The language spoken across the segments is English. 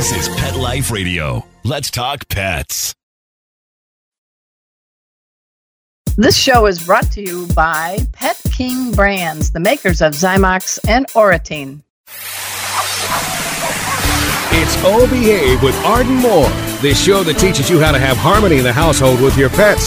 This is Pet Life Radio. Let's talk pets. This show is brought to you by Pet King Brands, the makers of Zymox and Oratene. It's Oh Behave with Arden Moore, the show that teaches you how to have harmony in the household with your pets.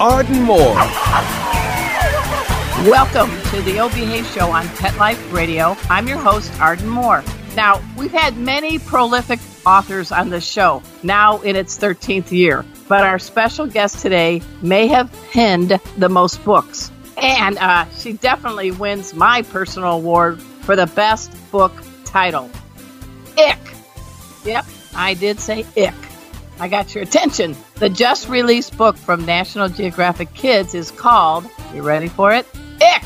Arden Moore. Welcome to the Behave Show on Pet Life Radio. I'm your host, Arden Moore. Now, we've had many prolific authors on this show, now in its 13th year, but our special guest today may have penned the most books. And uh, she definitely wins my personal award for the best book title. Ick. Yep, I did say ick. I got your attention. The just released book from National Geographic Kids is called, you ready for it? Ick!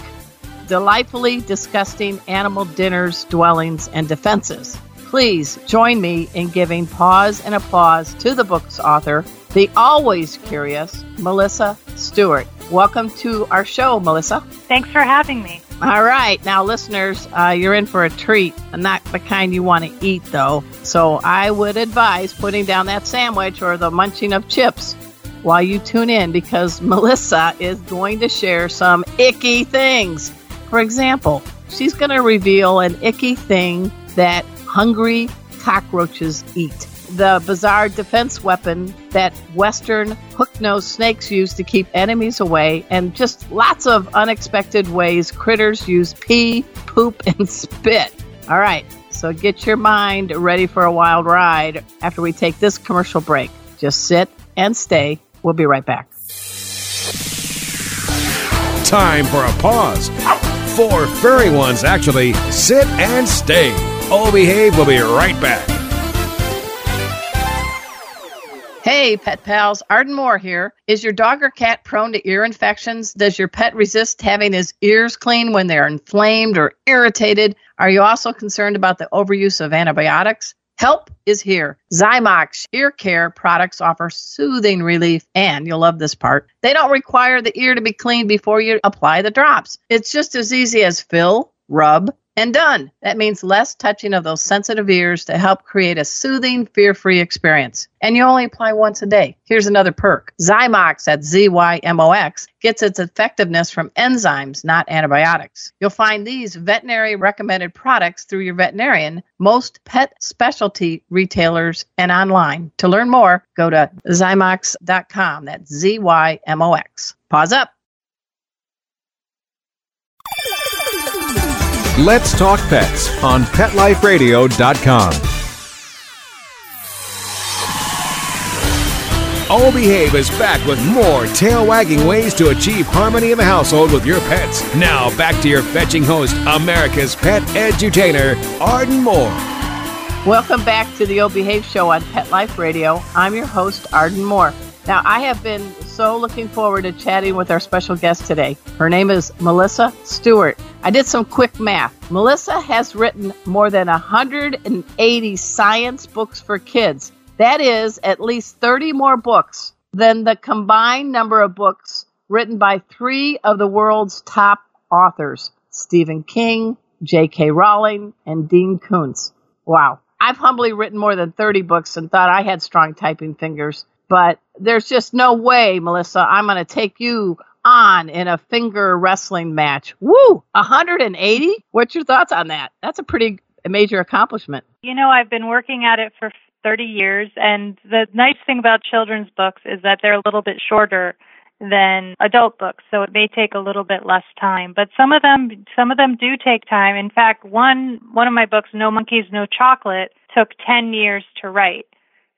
Delightfully Disgusting Animal Dinners, Dwellings, and Defenses. Please join me in giving pause and applause to the book's author, the always curious Melissa Stewart. Welcome to our show, Melissa. Thanks for having me. All right, now listeners, uh, you're in for a treat. Not the kind you want to eat, though. So I would advise putting down that sandwich or the munching of chips while you tune in because Melissa is going to share some icky things. For example, she's going to reveal an icky thing that hungry cockroaches eat. The bizarre defense weapon that Western hook-nosed snakes use to keep enemies away, and just lots of unexpected ways critters use pee, poop, and spit. All right, so get your mind ready for a wild ride after we take this commercial break. Just sit and stay. We'll be right back. Time for a pause. Four furry ones, actually. Sit and stay. Oh Behave We'll be right back. Hey, pet pals, Arden Moore here. Is your dog or cat prone to ear infections? Does your pet resist having his ears cleaned when they're inflamed or irritated? Are you also concerned about the overuse of antibiotics? Help is here. Zymox ear care products offer soothing relief, and you'll love this part. They don't require the ear to be cleaned before you apply the drops. It's just as easy as fill, rub, and done. That means less touching of those sensitive ears to help create a soothing, fear free experience. And you only apply once a day. Here's another perk Zymox at ZYMOX gets its effectiveness from enzymes, not antibiotics. You'll find these veterinary recommended products through your veterinarian, most pet specialty retailers, and online. To learn more, go to Zymox.com. That's Z Y M O X. Pause up. Let's Talk Pets on PetLifeRadio.com. Oh Behave is back with more tail wagging ways to achieve harmony in the household with your pets. Now back to your fetching host, America's pet edutainer, Arden Moore. Welcome back to the O Behave Show on Pet Life Radio. I'm your host, Arden Moore. Now, I have been so looking forward to chatting with our special guest today. Her name is Melissa Stewart. I did some quick math. Melissa has written more than 180 science books for kids. That is at least 30 more books than the combined number of books written by three of the world's top authors Stephen King, J.K. Rowling, and Dean Koontz. Wow. I've humbly written more than 30 books and thought I had strong typing fingers, but there's just no way, Melissa, I'm going to take you on in a finger wrestling match. Woo! 180? What's your thoughts on that? That's a pretty major accomplishment. You know, I've been working at it for 30 years, and the nice thing about children's books is that they're a little bit shorter than adult books, so it may take a little bit less time. But some of them, some of them do take time. In fact, one one of my books, No Monkeys, No Chocolate, took 10 years to write.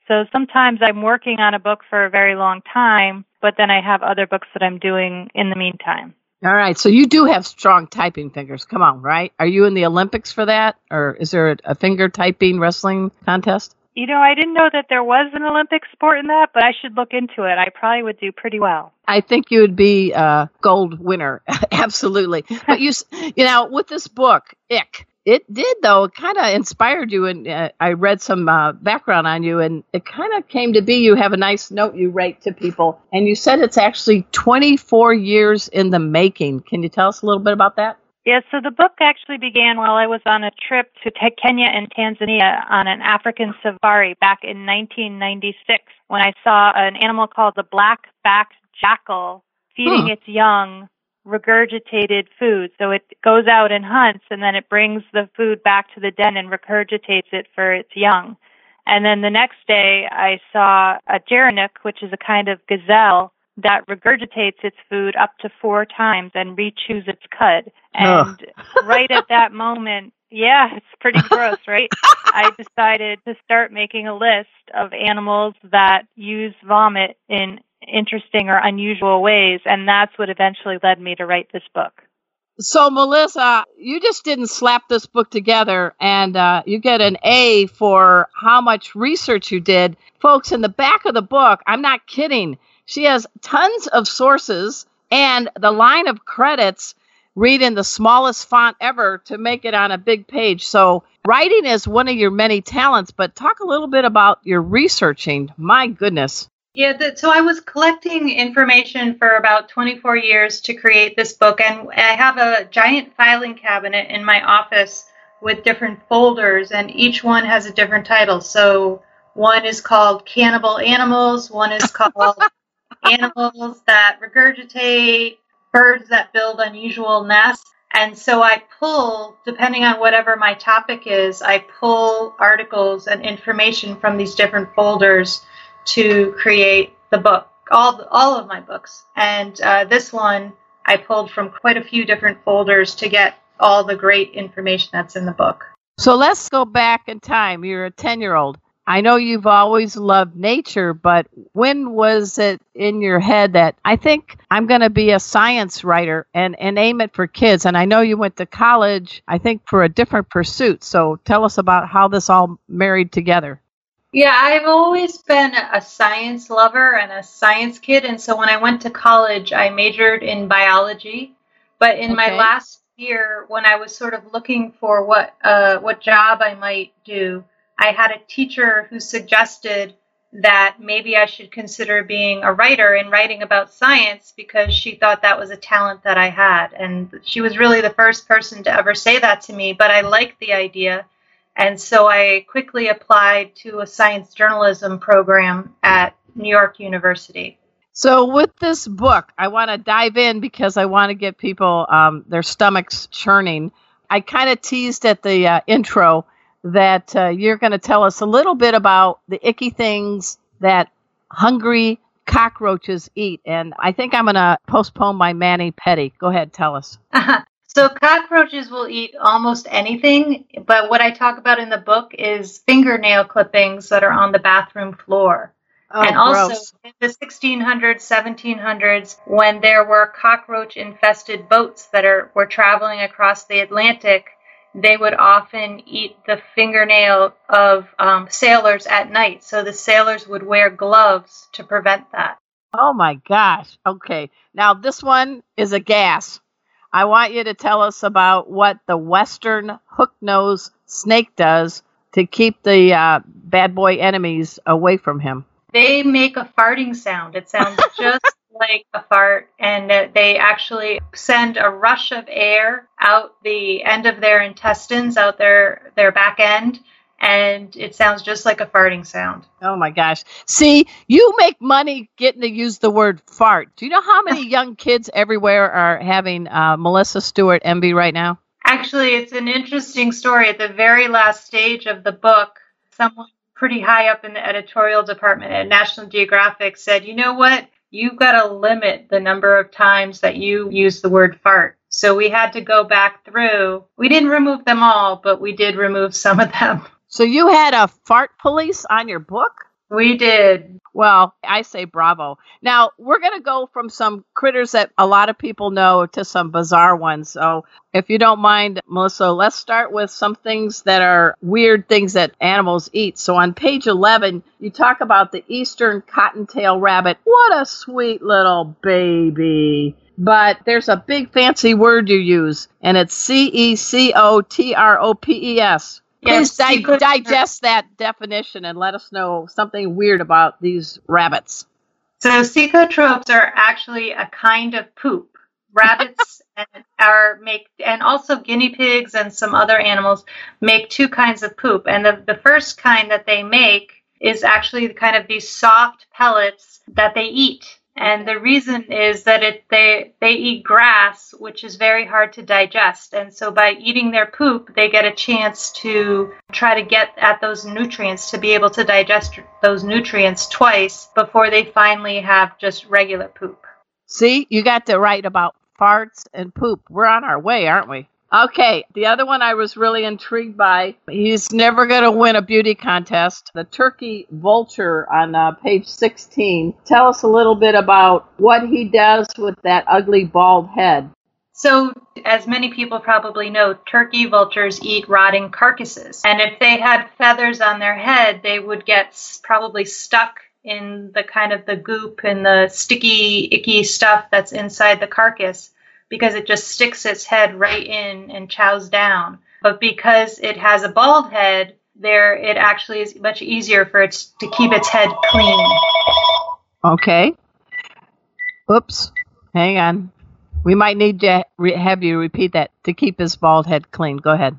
So sometimes I'm working on a book for a very long time, but then I have other books that I'm doing in the meantime. All right. So you do have strong typing fingers. Come on, right? Are you in the Olympics for that? Or is there a finger typing wrestling contest? You know, I didn't know that there was an Olympic sport in that, but I should look into it. I probably would do pretty well. I think you would be a gold winner. Absolutely. But you, you know, with this book, Ick, it did though. It kind of inspired you, and uh, I read some uh, background on you, and it kind of came to be. You have a nice note you write to people, and you said it's actually 24 years in the making. Can you tell us a little bit about that? Yeah, so the book actually began while I was on a trip to Kenya and Tanzania on an African safari back in 1996 when I saw an animal called the black-backed jackal feeding its young regurgitated food. So it goes out and hunts and then it brings the food back to the den and regurgitates it for its young. And then the next day I saw a gerenuk, which is a kind of gazelle that regurgitates its food up to four times and rechews its cud. And right at that moment, yeah, it's pretty gross, right? I decided to start making a list of animals that use vomit in interesting or unusual ways, and that's what eventually led me to write this book. So, Melissa, you just didn't slap this book together and uh, you get an A for how much research you did. Folks, in the back of the book, I'm not kidding, she has tons of sources and the line of credits read in the smallest font ever to make it on a big page. So, writing is one of your many talents, but talk a little bit about your researching. My goodness. Yeah, so I was collecting information for about 24 years to create this book, and I have a giant filing cabinet in my office with different folders, and each one has a different title. So one is called Cannibal Animals, one is called Animals That Regurgitate, Birds That Build Unusual Nests. And so I pull, depending on whatever my topic is, I pull articles and information from these different folders to create the book, all all of my books. And uh, this one I pulled from quite a few different folders to get all the great information that's in the book. So let's go back in time. You're a 10 year old. I know you've always loved nature, but when was it in your head that I think I'm going to be a science writer and, and aim it for kids? And I know you went to college, I think, for a different pursuit. So tell us about how this all married together. Yeah, I've always been a science lover and a science kid. And so when I went to college, I majored in biology. But in okay. my last year, when I was sort of looking for what uh, what job I might do, I had a teacher who suggested that maybe I should consider being a writer and writing about science because she thought that was a talent that I had. And she was really the first person to ever say that to me. But I liked the idea and so I quickly applied to a science journalism program at New York University. So, with this book, I want to dive in because I want to get people um, their stomachs churning. I kind of teased at the uh, intro that uh, you're going to tell us a little bit about the icky things that hungry cockroaches eat. And I think I'm going to postpone my mani-pedi. Go ahead, tell us. So cockroaches will eat almost anything, but what I talk about in the book is fingernail clippings that are on the bathroom floor. Oh, and also gross. in the 1600s, 1700s, when there were cockroach infested boats that are were traveling across the Atlantic, they would often eat the fingernail of um, sailors at night. So the sailors would wear gloves to prevent that. Oh my gosh. Okay. Now this one is a gas. I want you to tell us about what the Western hook-nosed snake does to keep the uh, bad boy enemies away from him. They make a farting sound. It sounds just like a fart, and they actually send a rush of air out the end of their intestines, out their their back end, and it sounds just like a farting sound. Oh my gosh. See, you make money getting to use the word fart. Do you know how many young kids everywhere are having uh, Melissa Stewart envy right now? Actually, it's an interesting story. At the very last stage of the book, someone pretty high up in the editorial department at National Geographic said, you know what? You've got to limit the number of times that you use the word fart. So we had to go back through. We didn't remove them all, but we did remove some of them. So you had a fart police on your book? We did. Well, I say bravo. Now, we're going to go from some critters that a lot of people know to some bizarre ones. So, if you don't mind, Melissa, let's start with some things that are weird things that animals eat. So, on page 11, you talk about the eastern cottontail rabbit. What a sweet little baby. But there's a big fancy word you use, and it's C E C O T R O P E S. Please Yes, di- digest that definition and let us know something weird about these rabbits. So cecotropes are actually a kind of poop. Rabbits and are make and also guinea pigs and some other animals make two kinds of poop. And the, the first kind that they make is actually the kind of these soft pellets that they eat. And the reason is that it they they eat grass, which is very hard to digest. And so by eating their poop, they get a chance to try to get at those nutrients to be able to digest those nutrients twice before they finally have just regular poop. See, you got to write about farts and poop. We're on our way, aren't we? Okay, the other one I was really intrigued by. He's never going to win a beauty contest. The turkey vulture on uh, page 16. Tell us a little bit about what he does with that ugly bald head. So, as many people probably know, turkey vultures eat rotting carcasses. And if they had feathers on their head, they would get probably stuck in the kind of the goop and the sticky, icky stuff that's inside the carcass because it just sticks its head right in and chows down. But because it has a bald head, there it actually is much easier for it to keep its head clean. Okay. Oops. Hang on. We might need to re- have you repeat that to keep his bald head clean. Go ahead.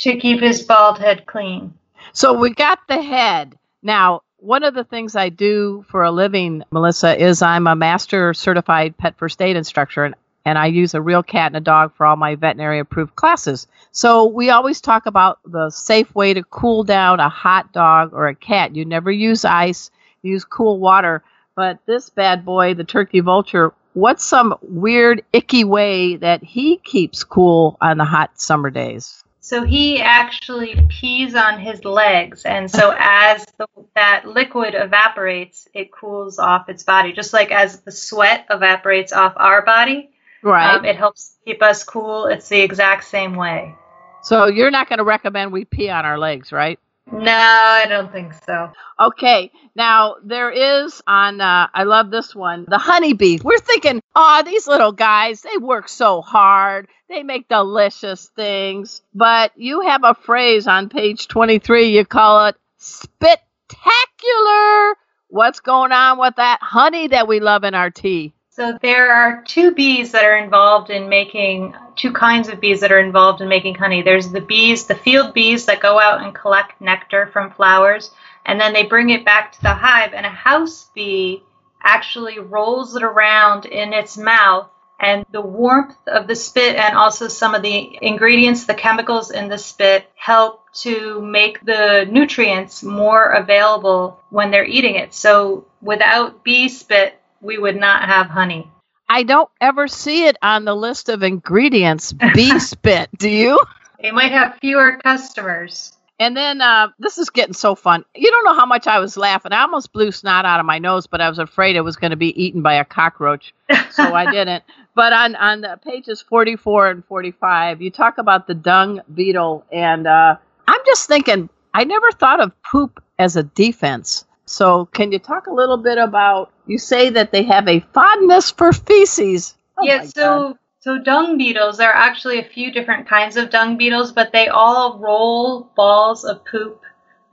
To keep his bald head clean. So we got the head. Now, one of the things I do for a living, Melissa, is I'm a master certified pet first aid instructor and, and I use a real cat and a dog for all my veterinary approved classes. So we always talk about the safe way to cool down a hot dog or a cat. You never use ice, you use cool water. But this bad boy, the turkey vulture, what's some weird, icky way that he keeps cool on the hot summer days? So he actually pees on his legs, and so as the, that liquid evaporates, it cools off its body, just like as the sweat evaporates off our body. Right. Um, it helps keep us cool. It's the exact same way. So you're not going to recommend we pee on our legs, right? No, I don't think so. Okay. Now there is on. Uh, I love this one. The honeybee. We're thinking, oh, these little guys. They work so hard. They make delicious things. But you have a phrase on page 23. You call it spectacular. What's going on with that honey that we love in our tea? So there are two bees that are involved in making two kinds of bees that are involved in making honey. There's the bees, the field bees that go out and collect nectar from flowers, and then they bring it back to the hive. And a house bee actually rolls it around in its mouth, and the warmth of the spit and also some of the ingredients, the chemicals in the spit, help to make the nutrients more available when they're eating it. So without bee spit, we would not have honey. I don't ever see it on the list of ingredients. Bee spit. Do you? They might have fewer customers. And then uh, this is getting so fun. You don't know how much I was laughing. I almost blew snot out of my nose, but I was afraid it was going to be eaten by a cockroach, so I didn't. But on on the pages 44 and 45, you talk about the dung beetle, and uh, I'm just thinking, I never thought of poop as a defense. So can you talk a little bit about? You say that they have a fondness for feces. Oh yeah, my God. so so dung beetles there are actually a few different kinds of dung beetles, but they all roll balls of poop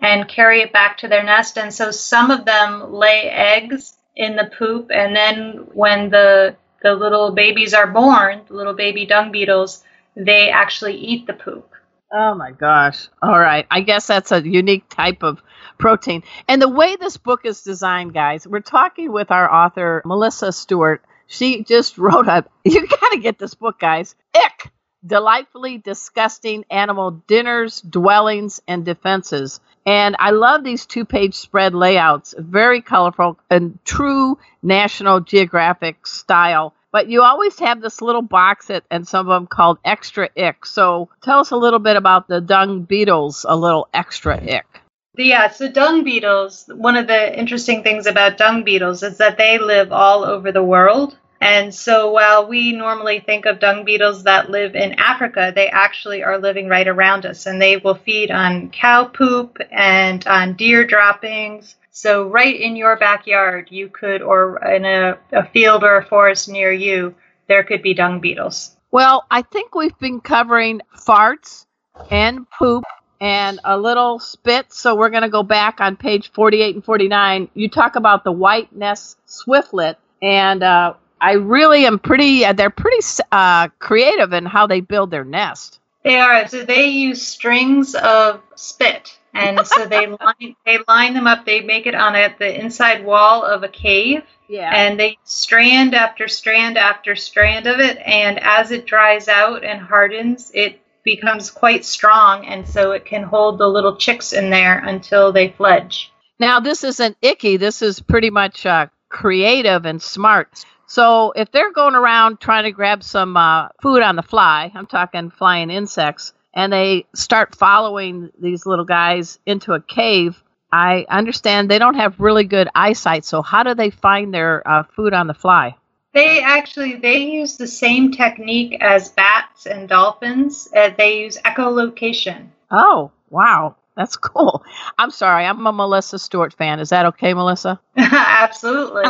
and carry it back to their nest. And so some of them lay eggs in the poop, and then when the the little babies are born, the little baby dung beetles, they actually eat the poop. Oh my gosh. All right. I guess that's a unique type of protein. And the way this book is designed, guys, we're talking with our author, Melissa Stewart. She just wrote up, you got to get this book, guys. Ick. Delightfully disgusting animal dinners, dwellings, and defenses. And I love these two page spread layouts, very colorful and true National Geographic style. But you always have this little box at, and some of them called extra ick. So tell us a little bit about the dung beetles, a little extra ick. Yeah, so dung beetles, one of the interesting things about dung beetles is that they live all over the world. And so while we normally think of dung beetles that live in Africa, they actually are living right around us and they will feed on cow poop and on deer droppings. So right in your backyard, you could, or in a, a field or a forest near you, there could be dung beetles. Well, I think we've been covering farts and poop and a little spit. So we're going to go back on page 48 and 49. You talk about the white nest swiftlet, and uh, I really am pretty. Uh, they're pretty uh, creative in how they build their nest. They are. So they use strings of spit, and so they line they line them up. They make it on a, the inside wall of a cave. Yeah. And they strand after strand after strand of it, and as it dries out and hardens, it becomes quite strong, and so it can hold the little chicks in there until they fledge. Now, this isn't icky. This is pretty much uh, creative and smart. So, if they're going around trying to grab some uh, food on the fly, I'm talking flying insects, and they start following these little guys into a cave, I understand they don't have really good eyesight. So, how do they find their uh, food on the fly? They actually they use the same technique as bats and dolphins. Uh, they use echolocation. Oh, wow. That's cool. I'm sorry. I'm a Melissa Stewart fan. Is that okay, Melissa? Absolutely.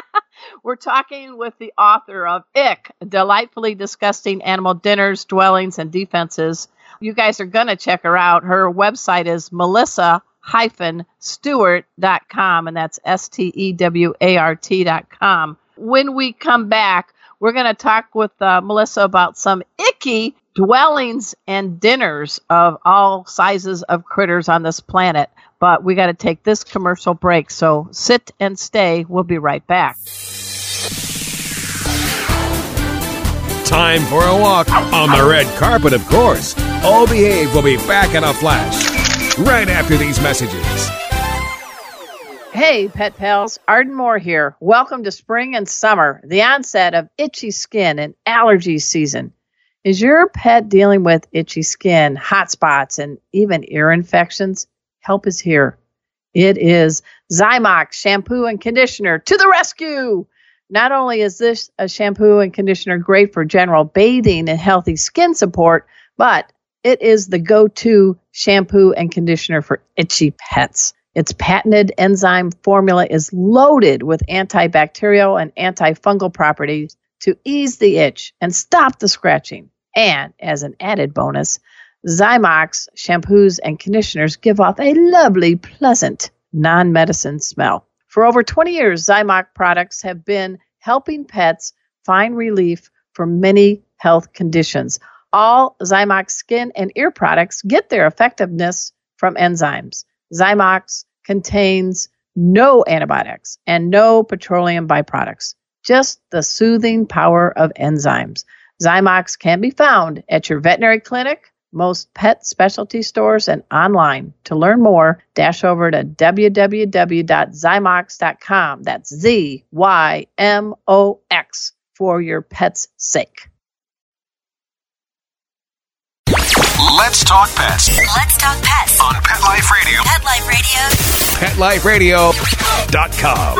We're talking with the author of Ick, Delightfully Disgusting Animal Dinners, Dwellings, and Defenses. You guys are going to check her out. Her website is melissa stewart.com, and that's S T E W A R T.com when we come back, we're going to talk with uh, Melissa about some icky dwellings and dinners of all sizes of critters on this planet. But we got to take this commercial break. So sit and stay. We'll be right back. Time for a walk on the red carpet, of course. All Behave will be back in a flash right after these messages. Hey, pet pals, Arden Moore here. Welcome to spring and summer, the onset of itchy skin and allergy season. Is your pet dealing with itchy skin, hot spots, and even ear infections? Help is here. It is Zymox shampoo and conditioner to the rescue. Not only is this a shampoo and conditioner great for general bathing and healthy skin support, but it is the go to shampoo and conditioner for itchy pets. Its patented enzyme formula is loaded with antibacterial and antifungal properties to ease the itch and stop the scratching. And as an added bonus, Zymox shampoos and conditioners give off a lovely, pleasant, non medicine smell. For over 20 years, Zymox products have been helping pets find relief for many health conditions. All Zymox skin and ear products get their effectiveness from enzymes. Zymox contains no antibiotics and no petroleum byproducts, just the soothing power of enzymes. Zymox can be found at your veterinary clinic, most pet specialty stores, and online. To learn more, dash over to www.zymox.com. That's Z Y M O X for your pet's sake. Let's talk pets Let's talk pets. on Pet Life Radio. Pet Life Radio. PetLifeRadio.com.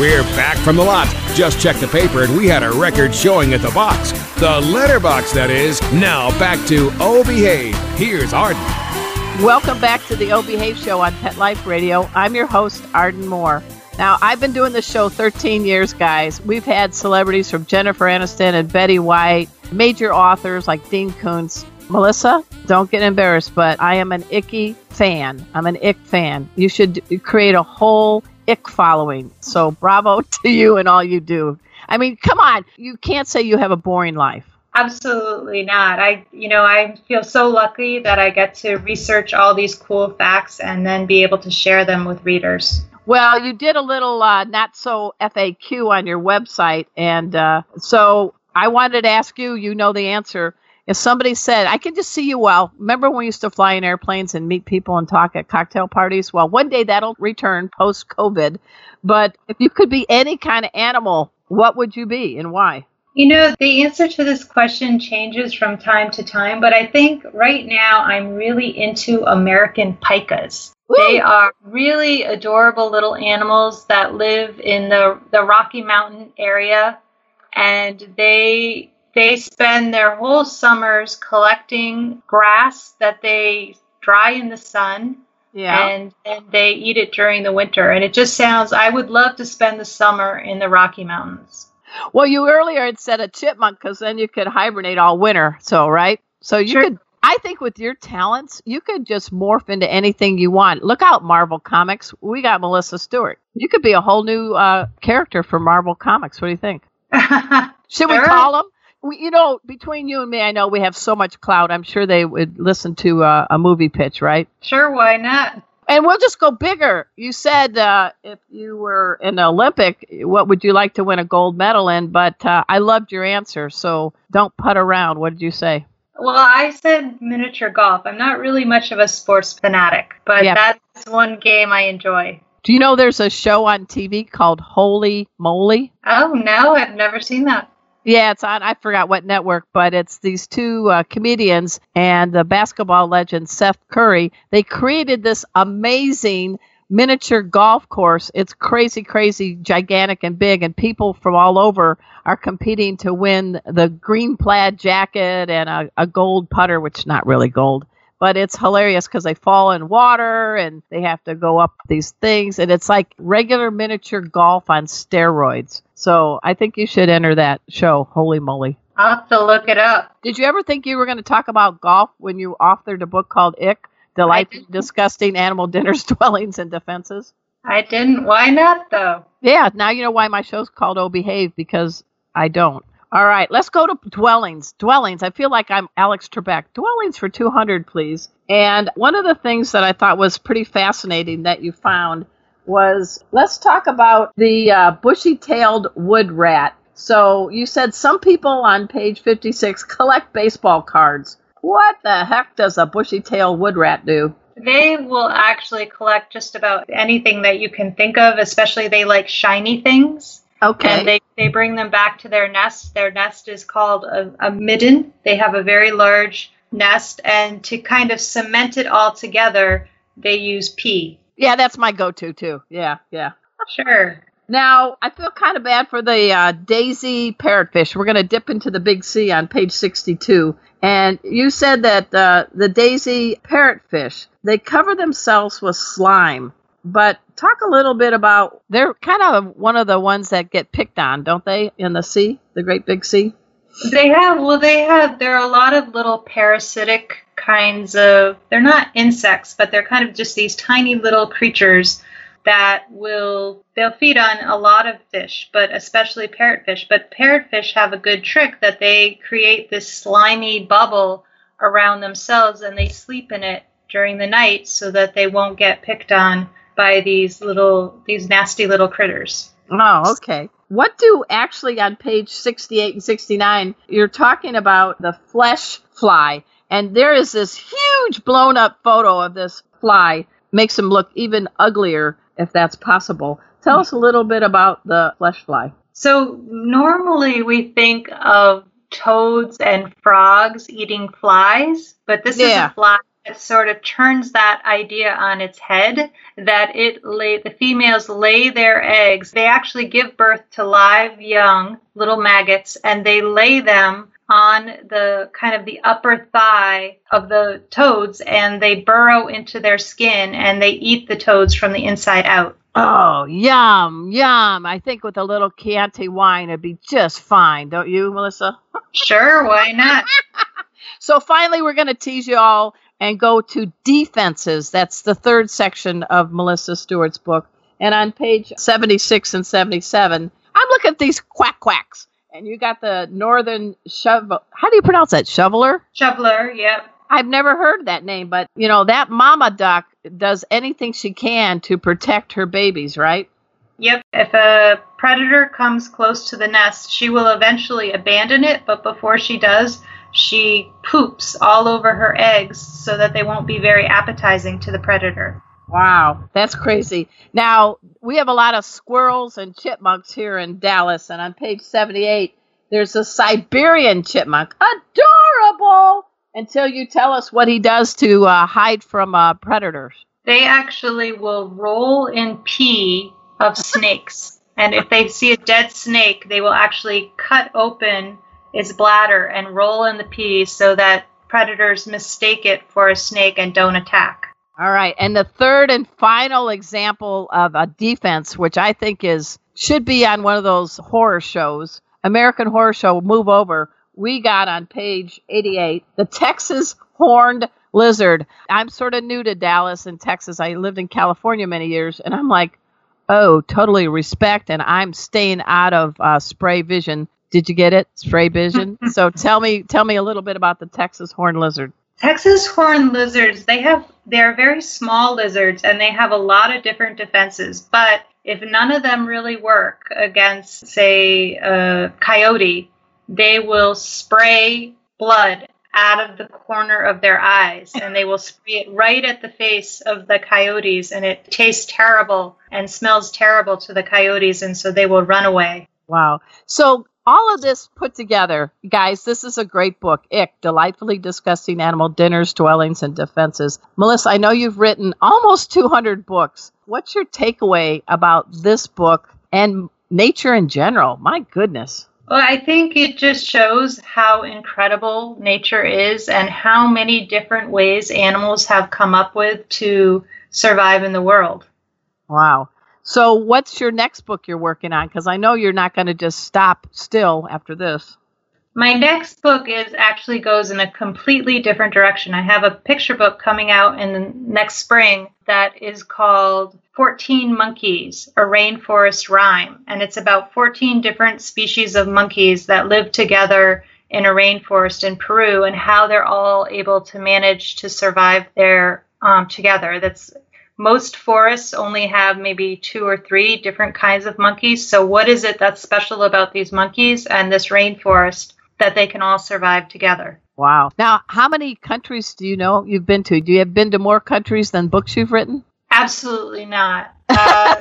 We're back from the lot. Just checked the paper and we had a record showing at the box. The letterbox, that is. Now back to Oh Behave. Here's Arden. Welcome back to the O Behave Show on Pet Life Radio. I'm your host, Arden Moore. Now, I've been doing this show 13 years, guys. We've had celebrities from Jennifer Aniston and Betty White, major authors like Dean Koontz. Melissa, don't get embarrassed, but I am an icky fan. I'm an ick fan. You should create a whole ick following. So, bravo to you and all you do. I mean, come on. You can't say you have a boring life. Absolutely not. I, you know, I feel so lucky that I get to research all these cool facts and then be able to share them with readers. Well, you did a little uh, not so FAQ on your website, and uh, so I wanted to ask you. You know the answer. If somebody said, "I can just see you," well, remember when we used to fly in airplanes and meet people and talk at cocktail parties? Well, one day that'll return post COVID. But if you could be any kind of animal, what would you be and why? You know, the answer to this question changes from time to time, but I think right now I'm really into American pikas. Woo! They are really adorable little animals that live in the, the Rocky Mountain area and they they spend their whole summers collecting grass that they dry in the sun yeah. and and they eat it during the winter and it just sounds i would love to spend the summer in the rocky mountains well, you earlier had said a chipmunk because then you could hibernate all winter. So, right? So you sure. could. I think with your talents, you could just morph into anything you want. Look out, Marvel Comics. We got Melissa Stewart. You could be a whole new uh, character for Marvel Comics. What do you think? Should we call them? We, you know, between you and me, I know we have so much clout. I'm sure they would listen to uh, a movie pitch, right? Sure, why not? And we'll just go bigger. You said uh, if you were an Olympic, what would you like to win a gold medal in? But uh, I loved your answer, so don't put around. What did you say? Well, I said miniature golf. I'm not really much of a sports fanatic, but yeah. that's one game I enjoy. Do you know there's a show on TV called Holey Moley? Oh, no, I've never seen that. Yeah, it's on. I forgot what network, but it's these two uh, comedians and the basketball legend Steph Curry. They created this amazing miniature golf course. It's crazy, crazy, gigantic, and big, and people from all over are competing to win the green plaid jacket and a, a gold putter, which is not really gold but it's hilarious because they fall in water and they have to go up these things and it's like regular miniature golf on steroids. So i think you should enter that show holey moley. I'll have to look it up. Did you ever think you were going to talk about golf when you authored a book called ick delight disgusting animal dinners dwellings and defenses? I didn't. Why not though? Yeah now you know why my show's called oh behave because i don't all right, let's go to dwellings. Dwellings. I feel like I'm Alex Trebek. Dwellings for 200, please. And one of the things that I thought was pretty fascinating that you found was let's talk about the uh, bushy tailed wood rat. So you said some people on page 56 collect baseball cards. What the heck does a bushy tailed wood rat do? They will actually collect just about anything that you can think of, especially they like shiny things. Okay. And they, they bring them back to their nest. Their nest is called a, a midden. They have a very large nest, and to kind of cement it all together, they use pee. Yeah, that's my go to, too. Yeah, yeah. Sure. Now, I feel kind of bad for the uh, daisy parrotfish. We're going to dip into the big sea on page 62. And you said that uh, the daisy parrotfish, they cover themselves with slime. But talk a little bit about they're kind of one of the ones that get picked on, don't they, in the sea, the great big sea? They have well they have there are a lot of little parasitic kinds of they're not insects, but they're kind of just these tiny little creatures that will they'll feed on a lot of fish, but especially parrotfish. But parrotfish have a good trick that they create this slimy bubble around themselves and they sleep in it during the night so that they won't get picked on by these little these nasty little critters. Oh, okay. What do actually on page 68 and 69 you're talking about the flesh fly and there is this huge blown up photo of this fly makes him look even uglier if that's possible. Tell us a little bit about the flesh fly. So normally we think of toads and frogs eating flies, but this yeah. is a fly it sort of turns that idea on its head that it lay the females lay their eggs they actually give birth to live young little maggots and they lay them on the kind of the upper thigh of the toads and they burrow into their skin and they eat the toads from the inside out Oh, yum, yum. I think with a little Chianti wine, it'd be just fine, don't you, Melissa? Sure, why not? so finally, we're going to tease you all and go to defenses. That's the third section of Melissa Stewart's book. And on page 76 and 77, I'm looking at these quack quacks. And you got the northern shovel. How do you pronounce that? Shoveler? Shoveler, yep. I've never heard that name, but you know, that mama duck does anything she can to protect her babies, right? Yep. If a predator comes close to the nest, she will eventually abandon it, but before she does, she poops all over her eggs so that they won't be very appetizing to the predator. Wow, that's crazy. Now, we have a lot of squirrels and chipmunks here in Dallas, and on page 78, There's a Siberian chipmunk. Adorable! Until you tell us what he does to uh, hide from uh, predators. They actually will roll in pee of snakes. and if they see a dead snake, they will actually cut open its bladder and roll in the pee so that predators mistake it for a snake and don't attack. All right. And the third and final example of a defense, which I think is should be on one of those horror shows, American Horror Show, move over. We got on page 88 the Texas horned lizard. I'm sort of new to Dallas and Texas. I lived in California many years, and I'm like, oh, totally respect, and I'm staying out of uh, spray vision. Did you get it? Spray vision. so tell me, tell me a little bit about the Texas horned lizard. Texas horned lizards, they have they're very small lizards and they have a lot of different defenses, but if none of them really work against say a coyote, they will spray blood out of the corner of their eyes and they will spray it right at the face of the coyotes and it tastes terrible and smells terrible to the coyotes and so they will run away. Wow. So all of this put together, guys, this is a great book. Ick, Delightfully Disgusting Animal Dinners, Dwellings, and Defenses. Melissa, I know you've written almost 200 books. What's your takeaway about this book and nature in general? My goodness. Well, I think it just shows how incredible nature is and how many different ways animals have come up with to survive in the world. Wow. So, what's your next book you're working on? Because I know you're not going to just stop still after this. My next book is actually goes in a completely different direction. I have a picture book coming out in the next spring that is called 14 Monkeys, a rainforest rhyme. And it's about 14 different species of monkeys that live together in a rainforest in Peru and how they're all able to manage to survive there um, together. That's most forests only have maybe two or three different kinds of monkeys. So, what is it that's special about these monkeys and this rainforest that they can all survive together? Wow. Now, how many countries do you know you've been to? Do you have been to more countries than books you've written? Absolutely not. Uh,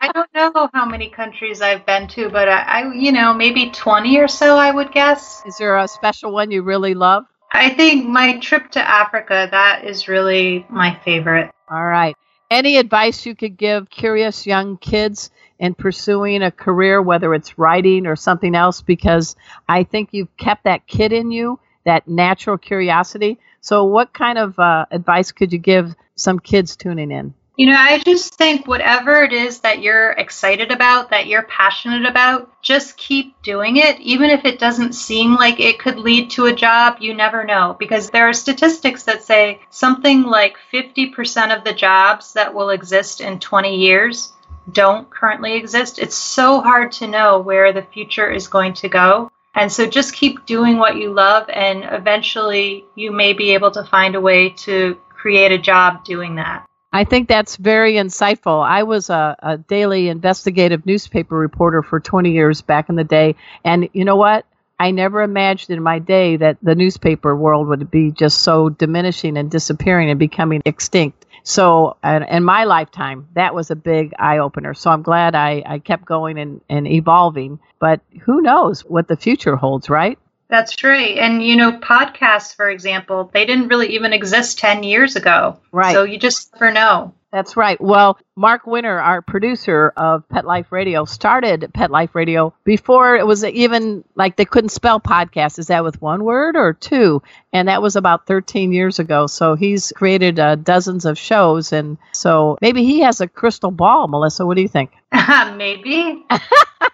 I don't know how many countries I've been to, but I, I, you know, maybe 20 or so, I would guess. Is there a special one you really love? I think my trip to Africa, that is really my favorite. All right. Any advice you could give curious young kids in pursuing a career, whether it's writing or something else? Because I think you've kept that kid in you, that natural curiosity. So, what kind of uh, advice could you give some kids tuning in? You know, I just think whatever it is that you're excited about, that you're passionate about, just keep doing it. Even if it doesn't seem like it could lead to a job, you never know. Because there are statistics that say something like 50% of the jobs that will exist in 20 years don't currently exist. It's so hard to know where the future is going to go. And so just keep doing what you love, and eventually you may be able to find a way to create a job doing that. I think that's very insightful. I was a, a, daily investigative newspaper reporter for 20 years back in the day. And you know what? I never imagined in my day that the newspaper world would be just so diminishing and disappearing and becoming extinct. So, in my lifetime, that was a big eye opener. So, I'm glad I, I kept going and, and evolving. But who knows what the future holds, right? That's right. And, you know, podcasts, for example, they didn't really even exist 10 years ago. Right. So you just never know. That's right. Well, Mark Winter, our producer of Pet Life Radio, started Pet Life Radio before it was even like they couldn't spell podcast. Is that with one word or two? And that was about 13 years ago. So he's created uh, dozens of shows. And so maybe he has a crystal ball, Melissa. What do you think? maybe.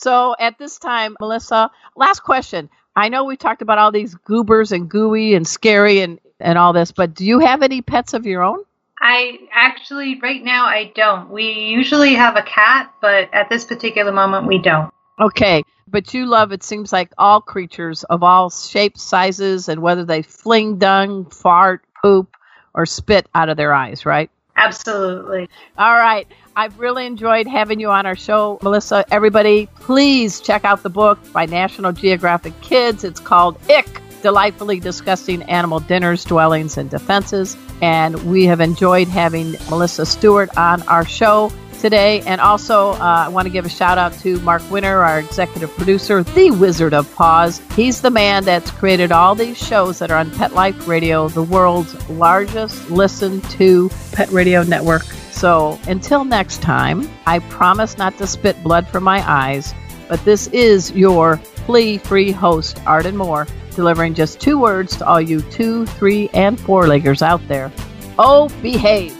so at this time, Melissa, last question. I know we talked about all these goobers and gooey and scary and, and all this, but do you have any pets of your own? I actually, right now, I don't. We usually have a cat, but at this particular moment, we don't. Okay, but you love, it seems like, all creatures of all shapes, sizes, and whether they fling dung, fart, poop, or spit out of their eyes, right? Absolutely. All right. I've really enjoyed having you on our show, Melissa. Everybody, please check out the book by National Geographic Kids. It's called Ick Delightfully Disgusting Animal Dinners, Dwellings, and Defenses. And we have enjoyed having Melissa Stewart on our show. Today. And also, uh, I want to give a shout out to Mark Winter, our executive producer, the Wizard of Paws. He's the man that's created all these shows that are on Pet Life Radio, the world's largest listened to pet radio network. So until next time, I promise not to spit blood from my eyes, but this is your flea free host, Arden Moore, delivering just two words to all you two, three, and four leggers out there. Oh, behave.